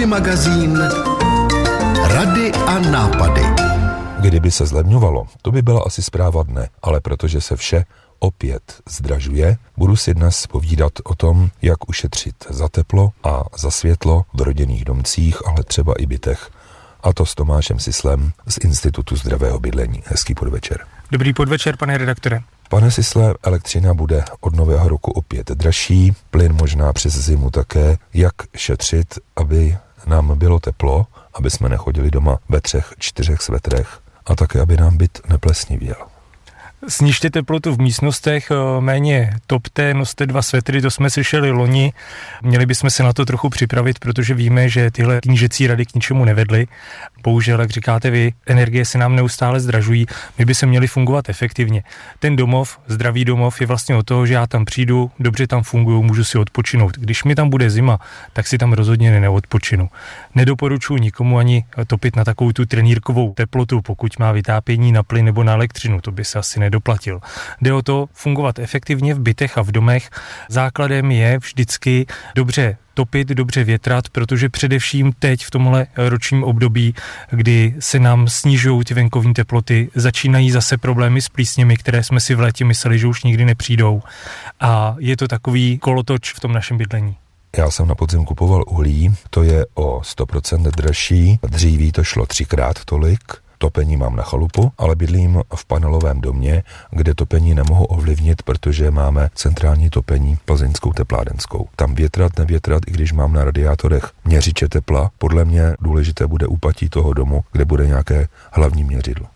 Hobby magazín Rady a nápady. Kdyby se zlevňovalo, to by byla asi zpráva dne, ale protože se vše opět zdražuje, budu si dnes povídat o tom, jak ušetřit za teplo a za světlo v rodinných domcích, ale třeba i bytech. A to s Tomášem Sislem z Institutu zdravého bydlení. Hezký podvečer. Dobrý podvečer, pane redaktore. Pane Sisle, elektřina bude od nového roku opět dražší, plyn možná přes zimu také. Jak šetřit, aby nám bylo teplo, aby jsme nechodili doma ve třech, čtyřech svetrech a také, aby nám byt neplesnivěl? Snižte teplotu v místnostech, eh, méně topte, noste dva svetry, to jsme slyšeli loni. Měli bychom se na to trochu připravit, protože víme, že tyhle knížecí rady k ničemu nevedly. Bohužel, jak říkáte vy, energie se nám neustále zdražují, my by se měli fungovat efektivně. Ten domov, zdravý domov, je vlastně o toho, že já tam přijdu, dobře tam funguju, můžu si odpočinout. Když mi tam bude zima, tak si tam rozhodně neodpočinu. Nedoporučuji nikomu ani topit na takovou tu trenírkovou teplotu, pokud má vytápění na plyn nebo na elektřinu, to by se asi nedoplatil. Jde o to fungovat efektivně v bytech a v domech. Základem je vždycky dobře topit, dobře větrat, protože především teď v tomhle ročním období, kdy se nám snižují ty venkovní teploty, začínají zase problémy s plísněmi, které jsme si v létě mysleli, že už nikdy nepřijdou. A je to takový kolotoč v tom našem bydlení. Já jsem na podzim kupoval uhlí, to je o 100% dražší, dříví to šlo třikrát tolik, Topení mám na chalupu, ale bydlím v panelovém domě, kde topení nemohu ovlivnit, protože máme centrální topení plzeňskou tepládenskou. Tam větrat, nevětrat, i když mám na radiátorech měřiče tepla, podle mě důležité bude úpatí toho domu, kde bude nějaké hlavní měřidlo.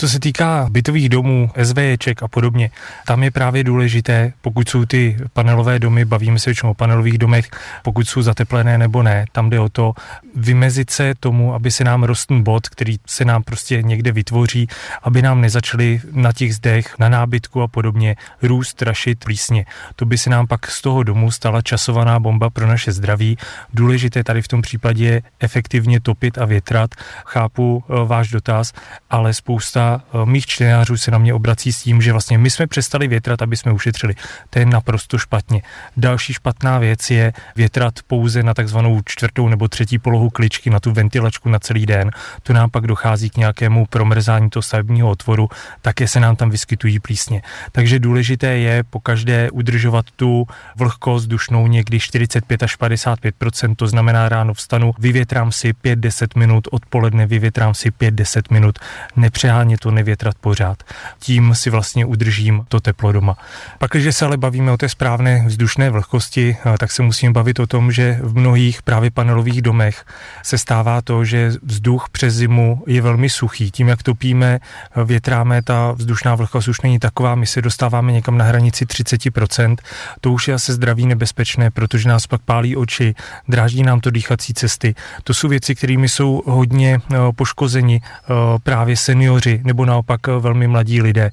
Co se týká bytových domů, SVJček a podobně, tam je právě důležité, pokud jsou ty panelové domy, bavíme se většinou o panelových domech, pokud jsou zateplené nebo ne, tam jde o to vymezit se tomu, aby se nám rostl bod, který se nám prostě někde vytvoří, aby nám nezačaly na těch zdech, na nábytku a podobně růst, rašit plísně. To by se nám pak z toho domu stala časovaná bomba pro naše zdraví. Důležité tady v tom případě je efektivně topit a větrat. Chápu eh, váš dotaz, ale spousta Eh, mých čtenářů se na mě obrací s tím, že vlastně my jsme přestali větrat, aby jsme ušetřili. To je naprosto špatně. Další špatná věc je větrat pouze na takzvanou čtvrtou nebo třetí polohu kličky, na tu ventilačku na celý den. To nám pak dochází k nějakému promrzání toho stavebního otvoru, také se nám tam vyskytují plísně. Takže důležité je po každé udržovat tu vlhkost dušnou někdy 45 až 55% to znamená ráno vstanu, vyvětrám si 5-10 minut, odpoledne vyvětrám si 5-10 minut, nepřehánět to nevětrat pořád. Tím si vlastně udržím to teplo doma. Pak, když se ale bavíme o té správné vzdušné vlhkosti, eh, tak se musíme bavit o tom, že v mnohých právě panelových domech se stává to, že vzduch přes zimu je velmi suchý. Tím, jak topíme, eh, větráme, ta vzdušná vlhkost už není taková, my se dostáváme někam na hranici 30%. To už je asi zdraví nebezpečné, protože nás pak pálí oči, dráždí nám to dýchací cesty. To jsou věci, kterými jsou hodně eh, poškozeni právě seniori nebo naopak velmi mladí lidé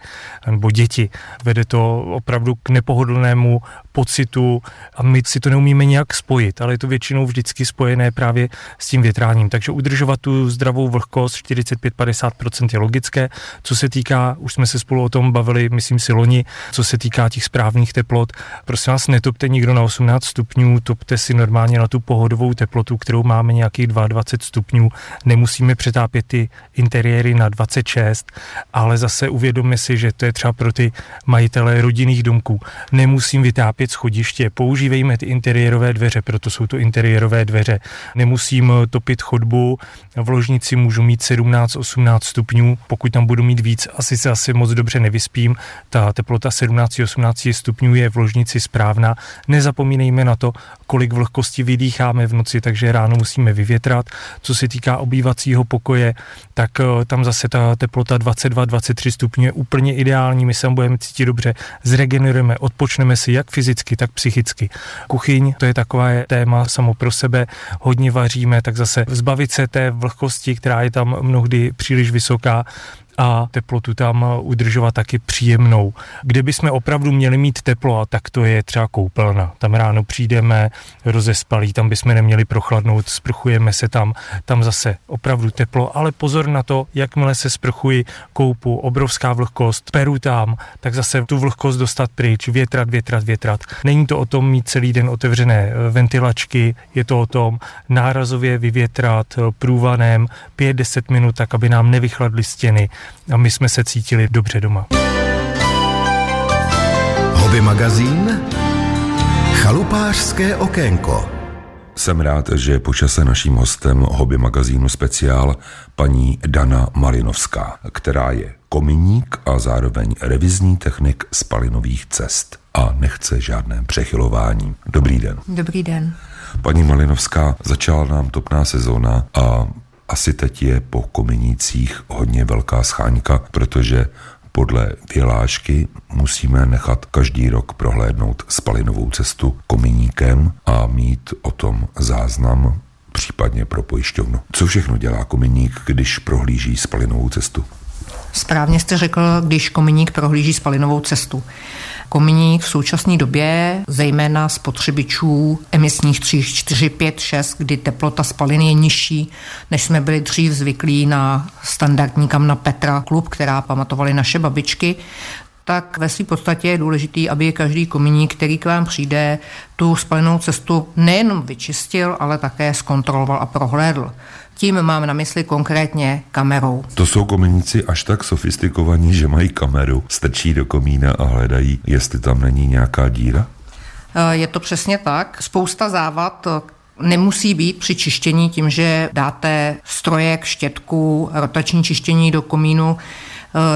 nebo děti. Vede to opravdu k nepohodlnému pocitu a my si to neumíme nějak spojit, ale je to většinou vždycky spojené právě s tím větráním. Takže udržovat tu zdravou vlhkost 45-50% je logické. Co se týká, už jsme se spolu o tom bavili, myslím si loni, co se týká těch správných teplot, prosím vás, netopte nikdo na 18 stupňů, topte si normálně na tu pohodovou teplotu, kterou máme nějakých 22 stupňů. Nemusíme přetápět ty interiéry na 26, ale zase uvědomme si, že to je třeba pro ty majitele rodinných domků. Nemusím vytápět topit schodiště, používejme ty interiérové dveře, proto jsou to interiérové dveře. Nemusím topit chodbu, v ložnici můžu mít 17-18 stupňů, pokud tam budu mít víc, asi se asi moc dobře nevyspím. Ta teplota 17-18 stupňů je v ložnici správná. Nezapomínejme na to, kolik vlhkosti vydýcháme v noci, takže ráno musíme vyvětrat. Co se týká obývacího pokoje, tak eh, tam zase ta teplota 22-23 stupňů je úplně ideální, my se budeme cítit dobře, zregenerujeme, odpočneme si jak fyzicky, fyzicky, tak psychicky. Kuchyň, to je takové téma samo pro sebe, hodně vaříme, tak zase zbavit se té vlhkosti, která je tam mnohdy příliš vysoká, a teplotu tam udržovat taky příjemnou. Kde bychom opravdu měli mít teplo, a tak to je třeba koupelna. Tam ráno přijdeme rozespalí, tam bychom neměli prochladnout, sprchujeme se tam, tam zase opravdu teplo, ale pozor na to, jakmile se sprchuji, koupu, obrovská vlhkost, peru tam, tak zase tu vlhkost dostat pryč, větrat, větrat, větrat. Není to o tom mít celý den otevřené eh, ventilačky, je to o tom nárazově vyvětrat eh, průvanem 5-10 minut, tak aby nám nevychladly stěny a my jsme se cítili dobře doma. Hobby magazín Chalupářské okénko jsem rád, že je počase naším hostem hobby magazínu speciál paní Dana Malinovská, která je kominík a zároveň revizní technik spalinových cest a nechce žádné přechylování. Dobrý den. Dobrý den. Paní Malinovská, začala nám topná sezóna a asi teď je po kominících hodně velká scháňka, protože podle vyhlášky musíme nechat každý rok prohlédnout spalinovou cestu kominíkem a mít o tom záznam případně pro pojišťovnu. Co všechno dělá kominík, když prohlíží spalinovou cestu? Správně jste řekl, když kominík prohlíží spalinovou cestu. Kominík v současné době, zejména spotřebičů emisních 3, 4, 5, 6, kdy teplota spaliny je nižší, než jsme byli dřív zvyklí na standardní kamna Petra klub, která pamatovali naše babičky, tak ve své podstatě je důležitý, aby každý kominík, který k vám přijde, tu spalinou cestu nejenom vyčistil, ale také zkontroloval a prohlédl. Tím mám na mysli konkrétně kamerou. To jsou kominíci až tak sofistikovaní, že mají kameru, strčí do komína a hledají, jestli tam není nějaká díra? Eh, je to přesně tak. Spousta závad eh, nemusí být při čištění tím, že dáte strojek, štětku, rotační čištění do komínu,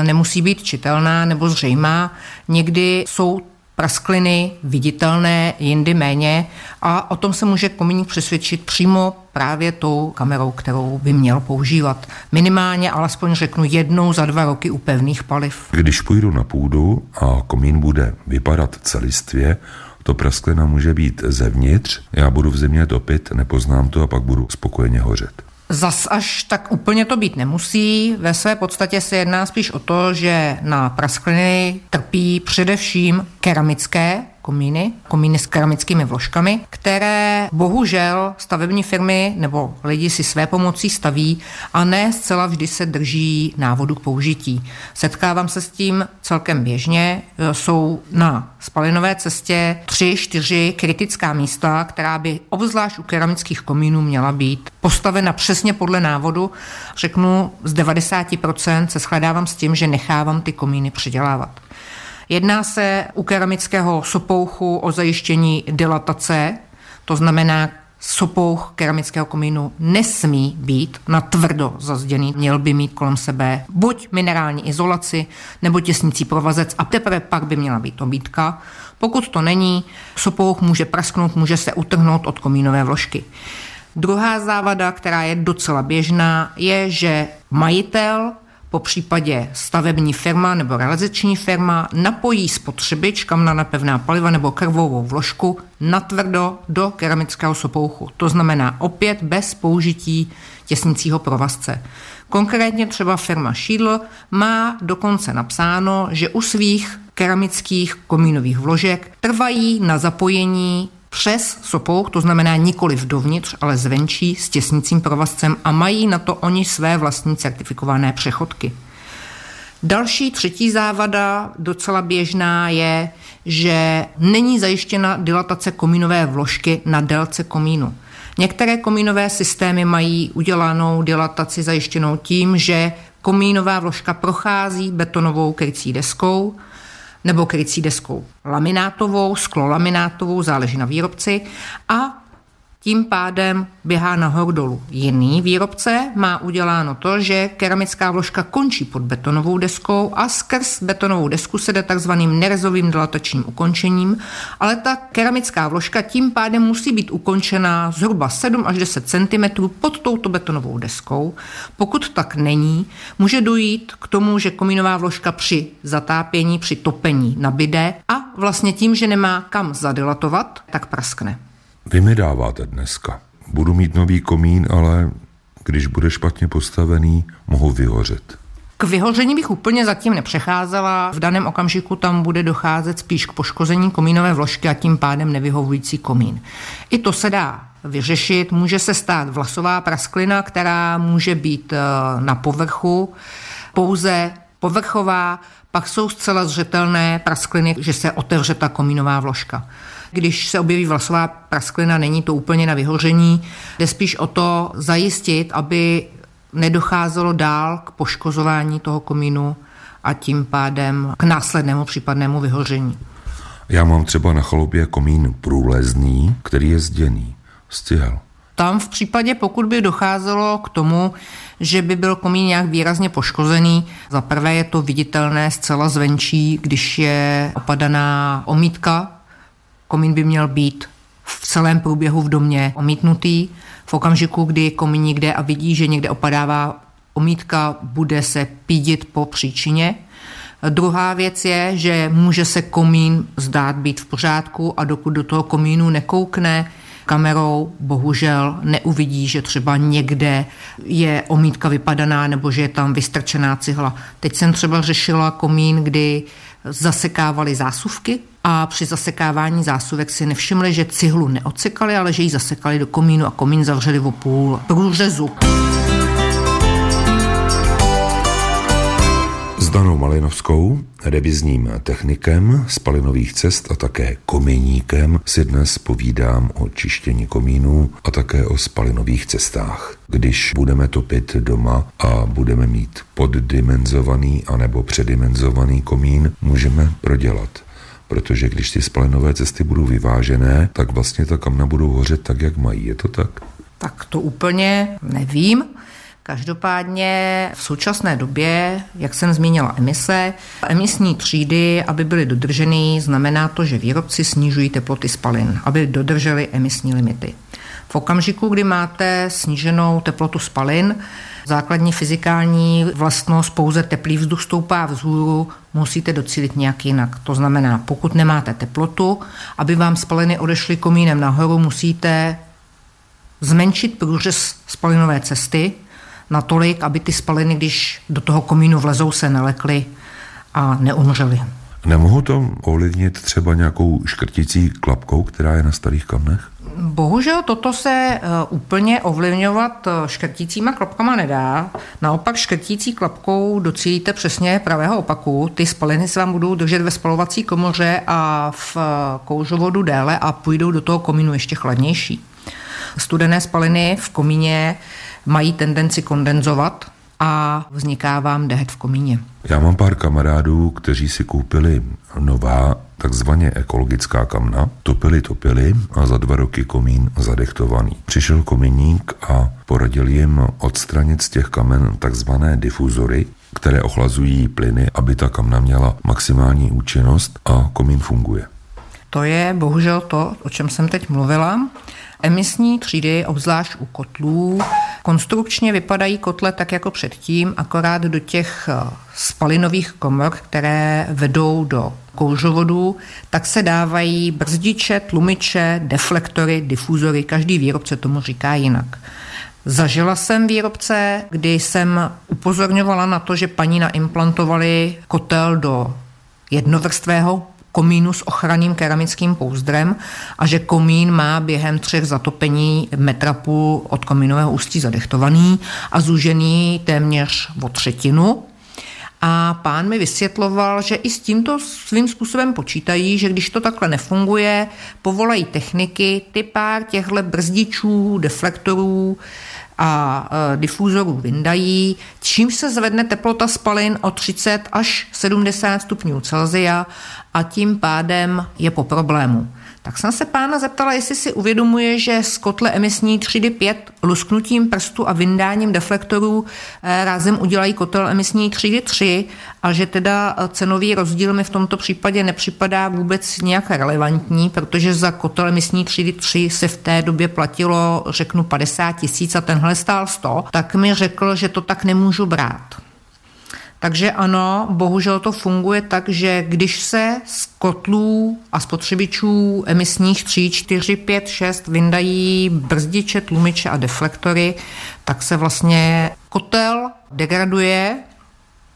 nemusí být čitelná nebo zřejmá. Někdy jsou praskliny viditelné, jindy méně a o tom se může kominík přesvědčit přímo právě tou kamerou, kterou by měl používat. Minimálně, alespoň řeknu, jednou za dva roky u pevných paliv. Když půjdu na půdu a komín bude vypadat celistvě, to prasklina může být zevnitř, já budu v zimě topit, nepoznám to a pak budu spokojeně hořet. Zas až tak úplně to být nemusí. Ve své podstatě se jedná spíš o to, že na praskliny trpí především keramické komíny, komíny s keramickými vložkami, které bohužel stavební firmy nebo lidi si své pomocí staví a ne zcela vždy se drží návodu k použití. Setkávám se s tím celkem běžně. Jsou na spalinové cestě tři, čtyři kritická místa, která by obzvlášť u keramických komínů měla být postavena přesně podle návodu. Řeknu, z 90% se shledávám s tím, že nechávám ty komíny předělávat. Jedná se u keramického sopouchu o zajištění dilatace, to znamená, sopouch keramického komínu nesmí být na tvrdo zazděný. Měl by mít kolem sebe buď minerální izolaci nebo těsnící provazec a teprve pak by měla být obítka. Pokud to není, sopouch může prasknout, může se utrhnout od komínové vložky. Druhá závada, která je docela běžná, je, že majitel po případě stavební firma nebo realizační firma napojí spotřebič kamna na pevná paliva nebo krvovou vložku natvrdo do keramického sopouchu. To znamená opět bez použití těsnicího provazce. Konkrétně třeba firma Schiedl má dokonce napsáno, že u svých keramických komínových vložek trvají na zapojení přes sopouch, to znamená nikoli dovnitř, ale zvenčí s těsnicím provazcem a mají na to oni své vlastní certifikované přechodky. Další třetí závada, docela běžná, je, že není zajištěna dilatace komínové vložky na délce komínu. Některé komínové systémy mají udělanou dilataci zajištěnou tím, že komínová vložka prochází betonovou krycí deskou, nebo krycí deskou. Laminátovou, sklolaminátovou, záleží na výrobci, a tím pádem běhá nahoru dolů. Jiný výrobce má uděláno to, že keramická vložka končí pod betonovou deskou a skrz betonovou desku se jde takzvaným nerezovým dilatačním ukončením, ale ta keramická vložka tím pádem musí být ukončena zhruba 7 až 10 cm pod touto betonovou deskou. Pokud tak není, může dojít k tomu, že komínová vložka při zatápění, při topení nabide a vlastně tím, že nemá kam zadilatovat, tak praskne. Vy mi dáváte dneska. Budu mít nový komín, ale když bude špatně postavený, mohu vyhořet. K vyhoření bych úplně zatím nepřecházela. V daném okamžiku tam bude docházet spíš k poškození komínové vložky a tím pádem nevyhovující komín. I to se dá vyřešit. Může se stát vlasová prasklina, která může být eh, na povrchu, pouze povrchová, pak jsou zcela zřetelné praskliny, že se otevře ta komínová vložka. Když se objeví vlasová prasklina, není to úplně na vyhoření, jde spíš o to zajistit, aby nedocházelo dál k poškozování toho komínu a tím pádem k následnému případnému vyhoření. Já mám třeba na chalupě komín průlezný, který je zděný z cihel. Tam v případě, pokud by docházelo k tomu, že by byl komín nějak výrazně poškozený, za prvé je to viditelné zcela zvenčí, když je opadaná omítka. Komín by měl být v celém průběhu v domě omítnutý. V okamžiku, kdy komín někde a vidí, že někde opadává omítka, bude se pídit po příčině. Druhá věc je, že může se komín zdát být v pořádku a dokud do toho komínu nekoukne, kamerou bohužel neuvidí, že třeba někde je omítka vypadaná nebo že je tam vystrčená cihla. Teď jsem třeba řešila komín, kdy zasekávali zásuvky a při zasekávání zásuvek si nevšimli, že cihlu neodsekali, ale že ji zasekali do komínu a komín zavřeli o půl průřezu. Danou Malinovskou, revizním technikem spalinových cest a také kominíkem si dnes povídám o čištění komínů a také o spalinových cestách. Když budeme topit doma a budeme mít poddimenzovaný anebo předimenzovaný komín, můžeme prodělat protože když ty spalinové cesty budou vyvážené, tak vlastně ta kamna budou hořet tak, jak mají. Je to tak? Tak to úplně nevím. Každopádně v současné době, jak jsem zmínila emise, emisní třídy, aby byly dodrženy, znamená to, že výrobci snižují teploty spalin, aby dodrželi emisní limity. V okamžiku, kdy máte sníženou teplotu spalin, základní fyzikální vlastnost pouze teplý vzduch stoupá vzhůru, musíte docílit nějak jinak. To znamená, pokud nemáte teplotu, aby vám spaliny odešly komínem nahoru, musíte zmenšit průřez spalinové cesty, natolik, aby ty spaliny, když do toho komínu vlezou, se nelekly a neumřely. Nemohu to ovlivnit třeba nějakou škrtící klapkou, která je na starých kamnech? Bohužel toto se eh, úplně ovlivňovat eh, škrtícíma klapkama nedá. Naopak škrtící klapkou docílíte přesně pravého opaku. Ty spaliny se vám budou držet ve spalovací komoře a v eh, kouřovodu déle a půjdou do toho komínu ještě chladnější. Studené spaliny v komíně mají tendenci kondenzovat a vzniká vám dehet v komíně. Já mám pár kamarádů, kteří si koupili nová takzvaně ekologická kamna, topili, topili a za dva roky komín zadechtovaný. Přišel komíník a poradil jim odstranit z těch kamen takzvané difuzory, které ochlazují plyny, aby ta kamna měla maximální účinnost a komín funguje. To je bohužel to, o čem jsem teď mluvila. Emisní třídy, obzvlášť u kotlů, konstrukčně vypadají kotle tak jako předtím, akorát do těch eh, spalinových komor, které vedou do kouřovodů, tak se dávají brzdiče, tlumiče, deflektory, difuzory. Každý výrobce tomu říká jinak. Zažila jsem výrobce, kdy jsem upozorňovala na to, že paní naimplantovali kotel do jednovrstvého komínu s ochranným keramickým pouzdrem a že komín má během třech zatopení metra půl od komínového ústí zadechtovaný a zúžený téměř o třetinu. A pán mi vysvětloval, že i s tímto svým způsobem počítají, že když to takhle nefunguje, povolají techniky, ty pár těchto brzdičů, deflektorů, a e, difúzorů vyndají, čím se zvedne teplota spalin o 30 až 70 stupňů Celsia a tím pádem je po problému. Tak jsem se pána zeptala, jestli si uvědomuje, že z kotle emisní 3D5 lusknutím prstu a vyndáním deflektorů eh, rázem udělají kotel emisní 3D3 a že teda eh, cenový rozdíl mi v tomto případě nepřipadá vůbec nějak relevantní, protože za kotel emisní 3D3 se v té době platilo, řeknu, 50 tisíc a tenhle stál 100, tak mi řekl, že to tak nemůžu brát. Takže ano, bohužel to funguje tak, že když se z kotlů a spotřebičů emisních 3, 4, 5, 6 vyndají brzdiče, tlumiče a deflektory, tak se vlastně kotel degraduje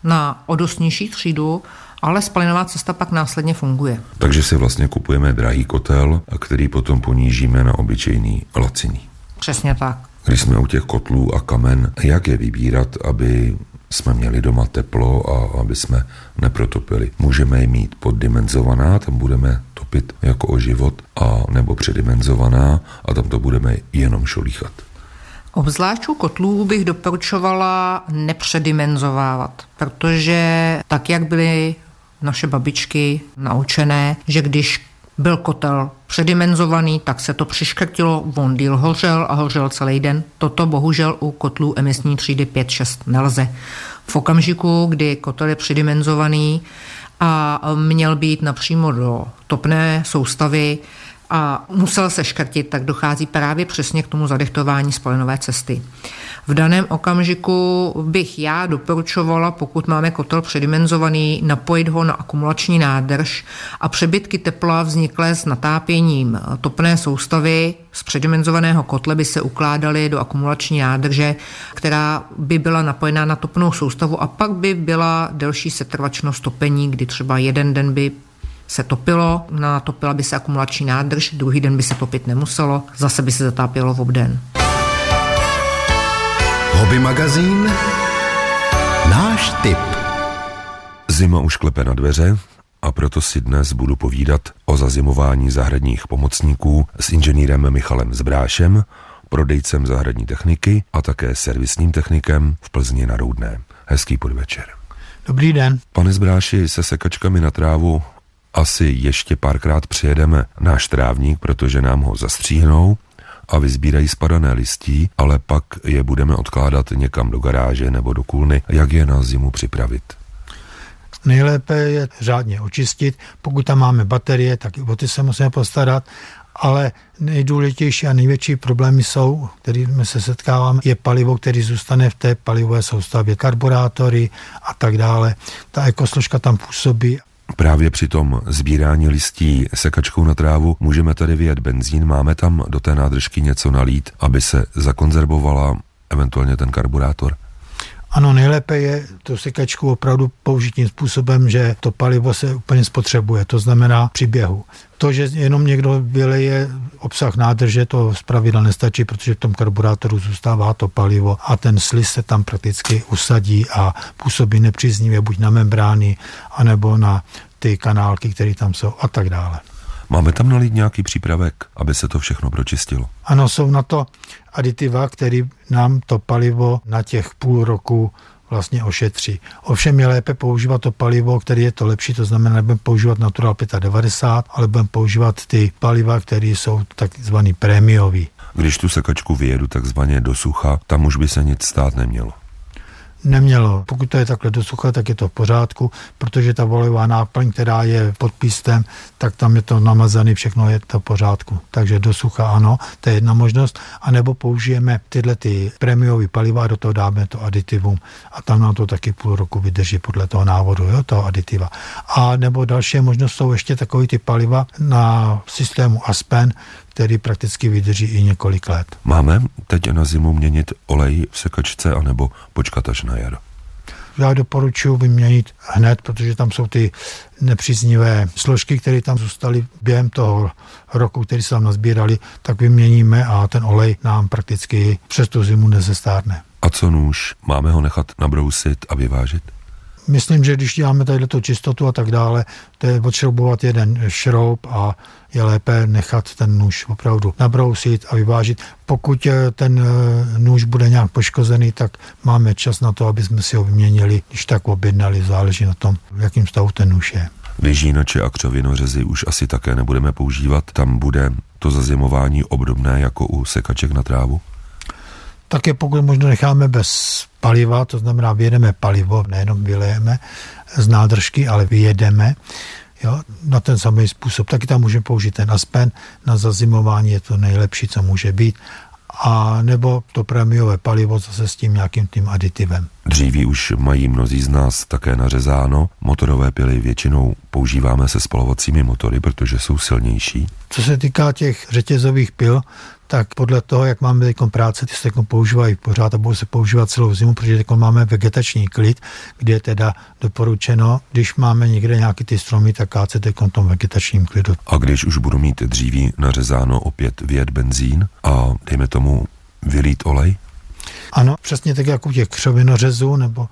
na odosnější třídu, ale spalinová cesta pak následně funguje. Takže si vlastně kupujeme drahý kotel, který potom ponížíme na obyčejný laciný. Přesně tak. Když jsme u těch kotlů a kamen, jak je vybírat, aby jsme měli doma teplo a aby jsme neprotopili. Můžeme je mít poddimenzovaná, tam budeme topit jako o život, a nebo předimenzovaná a tam to budeme jenom šolíchat. Obzvlášť u kotlů bych doporučovala nepředimenzovávat, protože tak, jak byly naše babičky naučené, že když byl kotel předimenzovaný, tak se to přiškrtilo, on díl hořel a hořel celý den. Toto bohužel u kotlů emisní třídy 5-6 nelze. V okamžiku, kdy kotel je předimenzovaný a měl být napřímo do topné soustavy, a musel se škrtit, tak dochází právě přesně k tomu zadechtování spalinové cesty. V daném okamžiku bych já doporučovala, pokud máme kotel předimenzovaný, napojit ho na akumulační nádrž a přebytky tepla vzniklé s natápěním topné soustavy z předimenzovaného kotle by se ukládaly do akumulační nádrže, která by byla napojená na topnou soustavu a pak by byla delší setrvačnost topení, kdy třeba jeden den by se topilo, natopila by se akumulační nádrž, druhý den by se topit nemuselo, zase by se zatápělo v obden. Hobby magazín Náš tip Zima už klepe na dveře a proto si dnes budu povídat o zazimování zahradních pomocníků s inženýrem Michalem Zbrášem, prodejcem zahradní techniky a také servisním technikem v Plzni na Roudné. Hezký podvečer. Dobrý den. Pane Zbráši, se sekačkami na trávu asi ještě párkrát přijedeme náš trávník, protože nám ho zastříhnou a vyzbírají spadané listí, ale pak je budeme odkládat někam do garáže nebo do kůlny. Jak je na zimu připravit? Nejlépe je řádně očistit. Pokud tam máme baterie, tak i o ty se musíme postarat. Ale nejdůležitější a největší problémy jsou, kterými se setkáváme, je palivo, který zůstane v té palivové soustavě, karburátory a tak dále. Ta ekosložka tam působí Právě při tom sbírání listí sekačkou na trávu můžeme tady vyjet benzín, máme tam do té nádržky něco nalít, aby se zakonzervovala eventuálně ten karburátor? Ano, nejlépe je tu sekačku opravdu použít tím způsobem, že to palivo se úplně spotřebuje, to znamená při běhu. To, že jenom někdo vyleje obsah nádrže, to zpravidla nestačí, protože v tom karburátoru zůstává to palivo a ten slis se tam prakticky usadí a působí nepříznivě buď na membrány, anebo na ty kanálky, které tam jsou a tak dále. Máme tam nalít nějaký přípravek, aby se to všechno pročistilo? Ano, jsou na to aditiva, který nám to palivo na těch půl roku vlastně ošetří. Ovšem je lépe používat to palivo, který je to lepší, to znamená, nebudeme používat Natural 95, ale budeme používat ty paliva, které jsou takzvaný prémiový. Když tu sekačku vyjedu takzvaně do sucha, tam už by se nic stát nemělo nemělo. Pokud to je takhle do sucha, tak je to v pořádku, protože ta volejová náplň, která je pod pístem, tak tam je to namazané, všechno je to v pořádku. Takže do sucha ano, to je jedna možnost. A nebo použijeme tyhle ty prémiové paliva a do toho dáme to aditivum a tam nám to taky půl roku vydrží podle toho návodu, jo, toho aditiva. A nebo další možnost jsou ještě takové ty paliva na systému Aspen, který prakticky vydrží i několik let. Máme teď na zimu měnit olej v sekačce anebo počkat až na jaro? Já doporučuji vyměnit hned, protože tam jsou ty nepříznivé složky, které tam zůstaly během toho roku, který se tam nazbírali, tak vyměníme a ten olej nám prakticky přes tu zimu nezestárne. A co nůž? Máme ho nechat nabrousit a vyvážit? Myslím, že když děláme tady tu čistotu a tak dále, to je odšroubovat jeden šroub a je lépe nechat ten nůž opravdu nabrousit a vyvážit. Pokud eh, ten eh, nůž bude nějak poškozený, tak máme čas na to, aby jsme si ho vyměnili, když tak objednali, záleží na tom, v jakým stavu ten nůž je. Vyžínače a křovinořezy už asi také nebudeme používat. Tam bude to zazimování obdobné jako u sekaček na trávu? Tak je pokud možno necháme bez paliva, to znamená vyjedeme palivo, nejenom vylejeme z nádržky, ale vyjedeme jo, na ten samý způsob. Taky tam můžeme použít ten aspen, na zazimování je to nejlepší, co může být, a nebo to prémiové palivo zase s tím nějakým tím aditivem. Dříví už mají mnozí z nás také nařezáno. Motorové pily většinou používáme se spalovacími motory, protože jsou silnější. Co se týká těch řetězových pil, tak podle toho, jak máme teď práce, ty se používají pořád a budou se používat celou zimu, protože teď máme vegetační klid, kde je teda doporučeno, když máme někde nějaký ty stromy, tak kácet teď tom vegetačním klidu. A když už budu mít dříví nařezáno opět vět benzín a dejme tomu vylít olej? Ano, přesně tak jako u těch křovinořezů nebo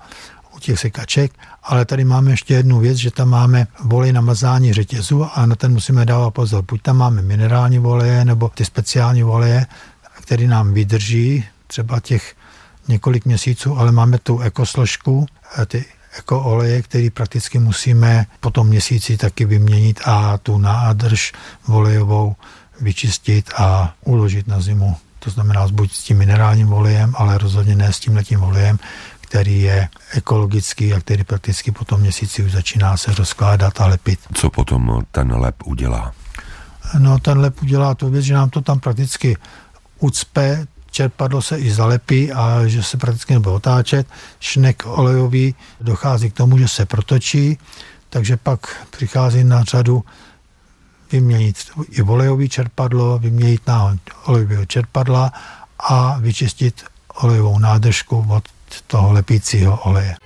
u těch sekaček, ale tady máme ještě jednu věc, že tam máme volej na mazání řetězu a na ten musíme dávat pozor. Buď tam máme minerální voleje nebo ty speciální voleje, které nám vydrží třeba těch několik měsíců, ale máme tu ekosložku, eh, ty jako oleje, který prakticky musíme po tom měsíci taky vyměnit a tu nádrž volejovou vyčistit a uložit na zimu. To znamená buď s tím minerálním olejem, ale rozhodně ne s tím letím olejem, který je ekologický a který prakticky po tom měsíci už začíná se rozkládat a lepit. Co potom ten lep udělá? No ten lep udělá tu věc, že nám to tam prakticky ucpe, čerpadlo se i zalepí a že se prakticky nebude otáčet. Šnek olejový dochází k tomu, že se protočí, takže pak přichází na řadu vyměnit i olejový čerpadlo, vyměnit náhod olejového čerpadla a vyčistit olejovou nádržku od toho lepícího oleje.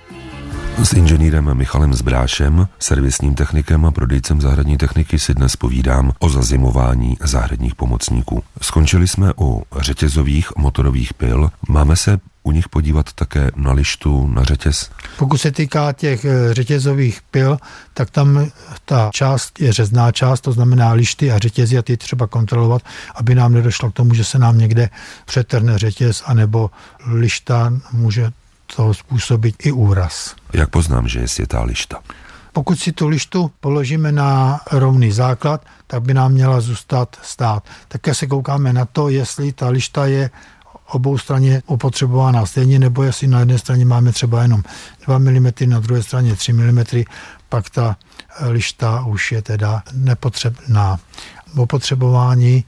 S inženýrem Michalem Zbrášem, servisním technikem a prodejcem zahradní techniky si dnes povídám o zazimování zahradních pomocníků. Skončili jsme u řetězových motorových pil. Máme se u nich podívat také na lištu, na řetěz? Pokud se týká těch eh, řetězových pil, tak tam ta část je řezná část, to znamená lišty a řetězy a ty třeba kontrolovat, aby nám nedošlo k tomu, že se nám někde přetrhne řetěz, anebo lišta může toho způsobit i úraz. Jak poznám, že je světá lišta? Pokud si tu lištu položíme na rovný základ, tak by nám měla zůstat stát. Také se koukáme na to, jestli ta lišta je obou straně opotřebována stejně, nebo jestli na jedné straně máme třeba jenom 2 mm, na druhé straně 3 mm, pak ta lišta už je teda nepotřebná. Opotřebování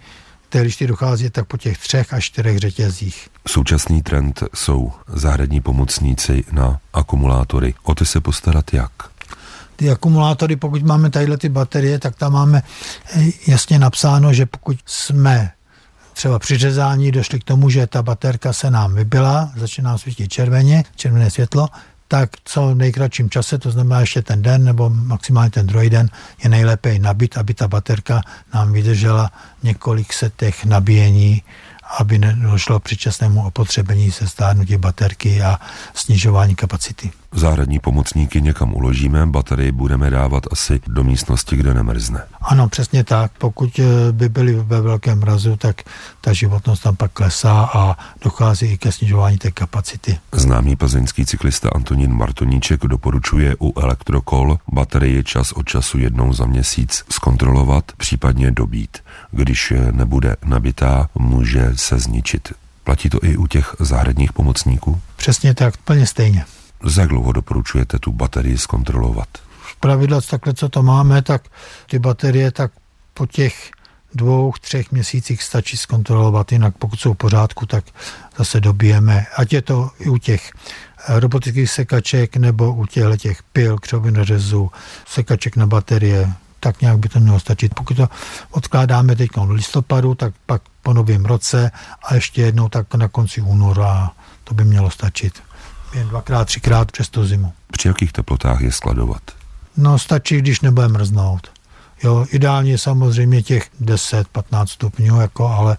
té lišty dochází tak po těch třech až čtyřech řetězích. Současný trend jsou zahradní pomocníci na akumulátory. O ty se postarat jak? Ty akumulátory, pokud máme tadyhle ty baterie, tak tam máme eh, jasně napsáno, že pokud jsme třeba při řezání došli k tomu, že ta baterka se nám vybila, začíná svítit červeně, červené světlo, tak co nejkratším čase, to znamená ještě ten den nebo maximálně ten druhý den, je nejlépe nabít, aby ta baterka nám vydržela několik setech nabíjení aby nedošlo k předčasnému opotřebení se stárnutí baterky a snižování kapacity. Zahradní pomocníky někam uložíme, baterii budeme dávat asi do místnosti, kde nemrzne. Ano, přesně tak. Pokud eh, by byly ve velkém mrazu, tak ta životnost tam pak klesá a dochází i ke snižování té kapacity. Známý plzeňský cyklista Antonín Martoníček doporučuje u elektrokol baterii čas od času jednou za měsíc zkontrolovat, případně dobít. Když nebude nabitá, může se zničit. Platí to i u těch zahradních pomocníků? Přesně tak, plně stejně. Za dlouho doporučujete tu baterii zkontrolovat? V pravidle takhle, co to máme, tak ty baterie tak po těch dvou, třech měsících stačí zkontrolovat, jinak pokud jsou v pořádku, tak zase dobijeme. Ať je to i u těch robotických sekaček nebo u těchto těch pil, křovin řezu, sekaček na baterie, tak nějak by to mělo stačit. Pokud to odkládáme teď v listopadu, tak pak po novém roce a ještě jednou tak na konci února to by mělo stačit. Jen dvakrát, třikrát přes tu zimu. Při jakých teplotách je skladovat? No stačí, když nebude mrznout. Jo, ideálně samozřejmě těch 10-15 stupňů, jako, ale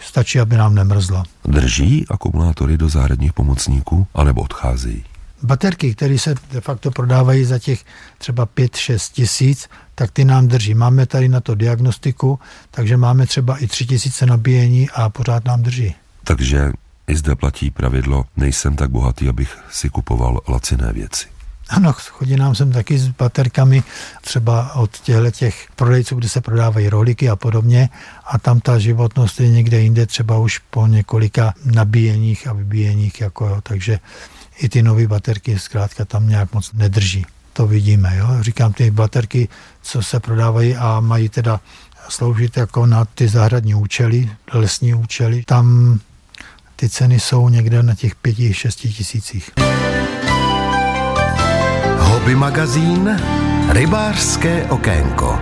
stačí, aby nám nemrzlo. Drží akumulátory do zahradních pomocníků, anebo odcházejí? Baterky, které se de facto prodávají za těch třeba 5-6 tisíc, tak ty nám drží. Máme tady na to diagnostiku, takže máme třeba i 3 tisíce nabíjení a pořád nám drží. Takže i zde platí pravidlo, nejsem tak bohatý, abych si kupoval laciné věci. Ano, chodí nám sem taky s baterkami, třeba od těchto těch prodejců, kde se prodávají rohlíky a podobně a tam ta životnost je někde jinde, třeba už po několika nabíjeních a vybíjeních, jako jo, takže i ty nové baterky zkrátka tam nějak moc nedrží. To vidíme, jo. Říkám, ty baterky, co se prodávají a mají teda sloužit jako na ty zahradní účely, lesní účely, tam ty ceny jsou někde na těch pěti, šesti tisících. Hobby magazín Rybářské okénko.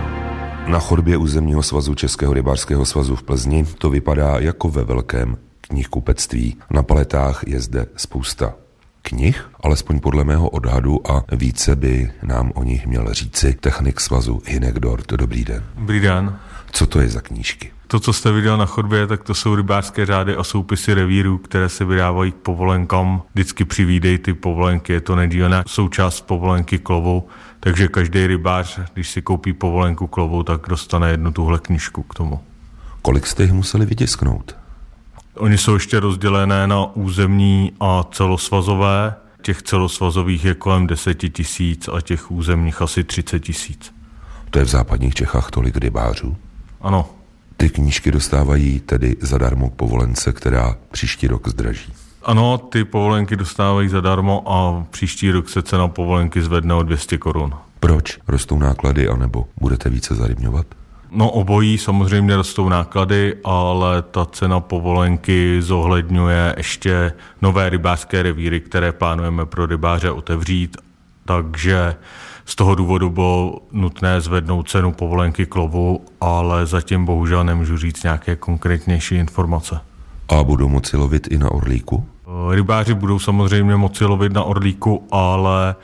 Na chodbě územního svazu Českého rybářského svazu v Plzni to vypadá jako ve velkém knihkupectví. Na paletách je zde spousta knih, alespoň podle mého odhadu a více by nám o nich měl říci technik svazu Hinek Dort. Dobrý den. Dobrý den. Co to je za knížky? To, co jste viděl na chodbě, tak to jsou rybářské řády a soupisy revírů, které se vydávají k povolenkám. Vždycky přivídej ty povolenky, je to nedílná součást povolenky klovou, takže každý rybář, když si koupí povolenku klovou, tak dostane jednu tuhle knížku k tomu. Kolik jste jich museli vytisknout? Oni jsou ještě rozdělené na územní a celosvazové. Těch celosvazových je kolem 10 tisíc a těch územních asi 30 tisíc. To je v západních Čechách tolik rybářů? Ano. Ty knížky dostávají tedy zadarmo k povolence, která příští rok zdraží. Ano, ty povolenky dostávají zadarmo a příští rok se cena povolenky zvedne o 200 korun. Proč? Rostou náklady anebo budete více zarybňovat? No obojí samozřejmě rostou náklady, ale ta cena povolenky zohledňuje ještě nové rybářské revíry, které plánujeme pro rybáře otevřít, takže z toho důvodu bylo nutné zvednout cenu povolenky klovu, ale zatím bohužel nemůžu říct nějaké konkrétnější informace. A budou moci lovit i na orlíku? Rybáři budou samozřejmě moci lovit na orlíku, ale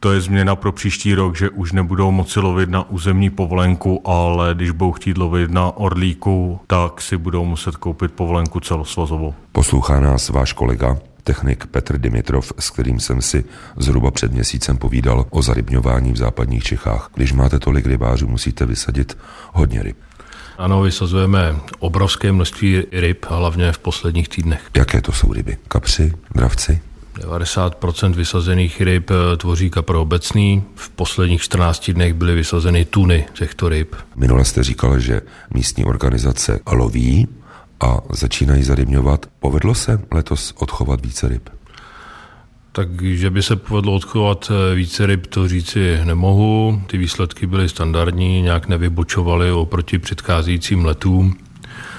to je změna pro příští rok, že už nebudou moci lovit na územní povolenku, ale když budou chtít lovit na orlíku, tak si budou muset koupit povolenku celosvazovou. Poslouchá nás váš kolega, technik Petr Dimitrov, s kterým jsem si zhruba před měsícem povídal o zarybňování v západních Čechách. Když máte tolik rybářů, musíte vysadit hodně ryb. Ano, vysazujeme obrovské množství ryb, hlavně v posledních týdnech. Jaké to jsou ryby? Kapři, dravci? 90% vysazených ryb eh, tvoří kapr obecný. V posledních 14 dnech byly vysazeny tuny těchto ryb. Minule jste říkal, že místní organizace loví a začínají zarybňovat. Povedlo se letos odchovat více ryb? Takže by se povedlo odchovat eh, více ryb, to říci nemohu. Ty výsledky byly standardní, nějak nevybočovaly oproti předcházejícím letům.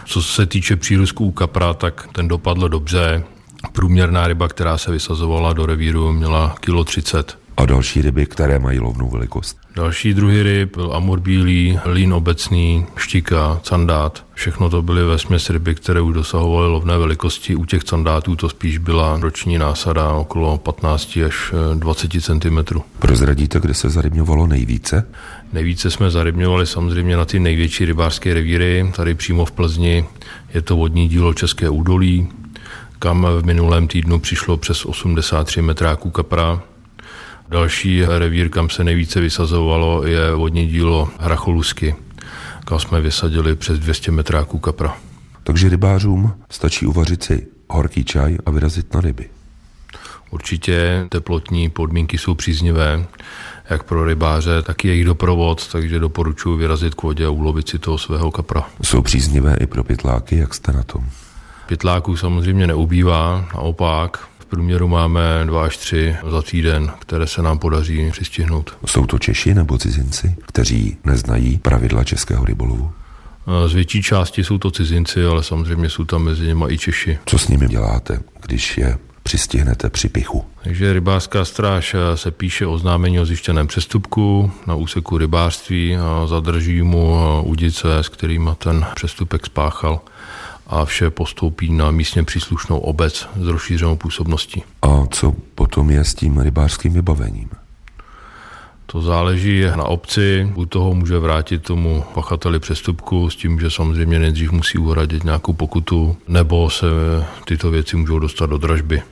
Co se týče přírůzků kapra, tak ten dopadl dobře. Průměrná ryba, která se vysazovala do revíru, měla kilo 30. A další ryby, které mají lovnou velikost? Další druhy ryb byl amur bílý, lín obecný, štika, candát. Všechno to byly ve směs ryby, které už dosahovaly lovné velikosti. U těch candátů to spíš byla roční násada okolo 15 až 20 cm. Prozradíte, kde se zarybňovalo nejvíce? Nejvíce jsme zarybňovali samozřejmě na ty největší rybářské revíry. Tady přímo v Plzni je to vodní dílo České údolí, kam v minulém týdnu přišlo přes 83 metráků kapra. Další revír, kam se nejvíce vysazovalo, je vodní dílo Hracholusky, kam jsme vysadili přes 200 metráků kapra. Takže rybářům stačí uvařit si horký čaj a vyrazit na ryby. Určitě teplotní podmínky jsou příznivé, jak pro rybáře, tak i jejich doprovod, takže doporučuji vyrazit k vodě a ulovit si toho svého kapra. Jsou příznivé i pro pytláky, jak jste na tom? Pytláků samozřejmě neubývá, naopak průměru máme dva až tři za týden, které se nám podaří přistihnout. Jsou to Češi nebo cizinci, kteří neznají pravidla českého rybolovu? Z větší části jsou to cizinci, ale samozřejmě jsou tam mezi nimi i Češi. Co s nimi děláte, když je přistihnete při pichu? Takže rybářská stráž se píše oznámení o zjištěném přestupku na úseku rybářství a zadrží mu udice, s kterými ten přestupek spáchal a vše postoupí na místně příslušnou obec s rozšířenou působností. A co potom je s tím rybářským vybavením? To záleží na obci, u toho může vrátit tomu pachateli přestupku s tím, že samozřejmě nejdřív musí uhradit nějakou pokutu, nebo se tyto věci můžou dostat do dražby.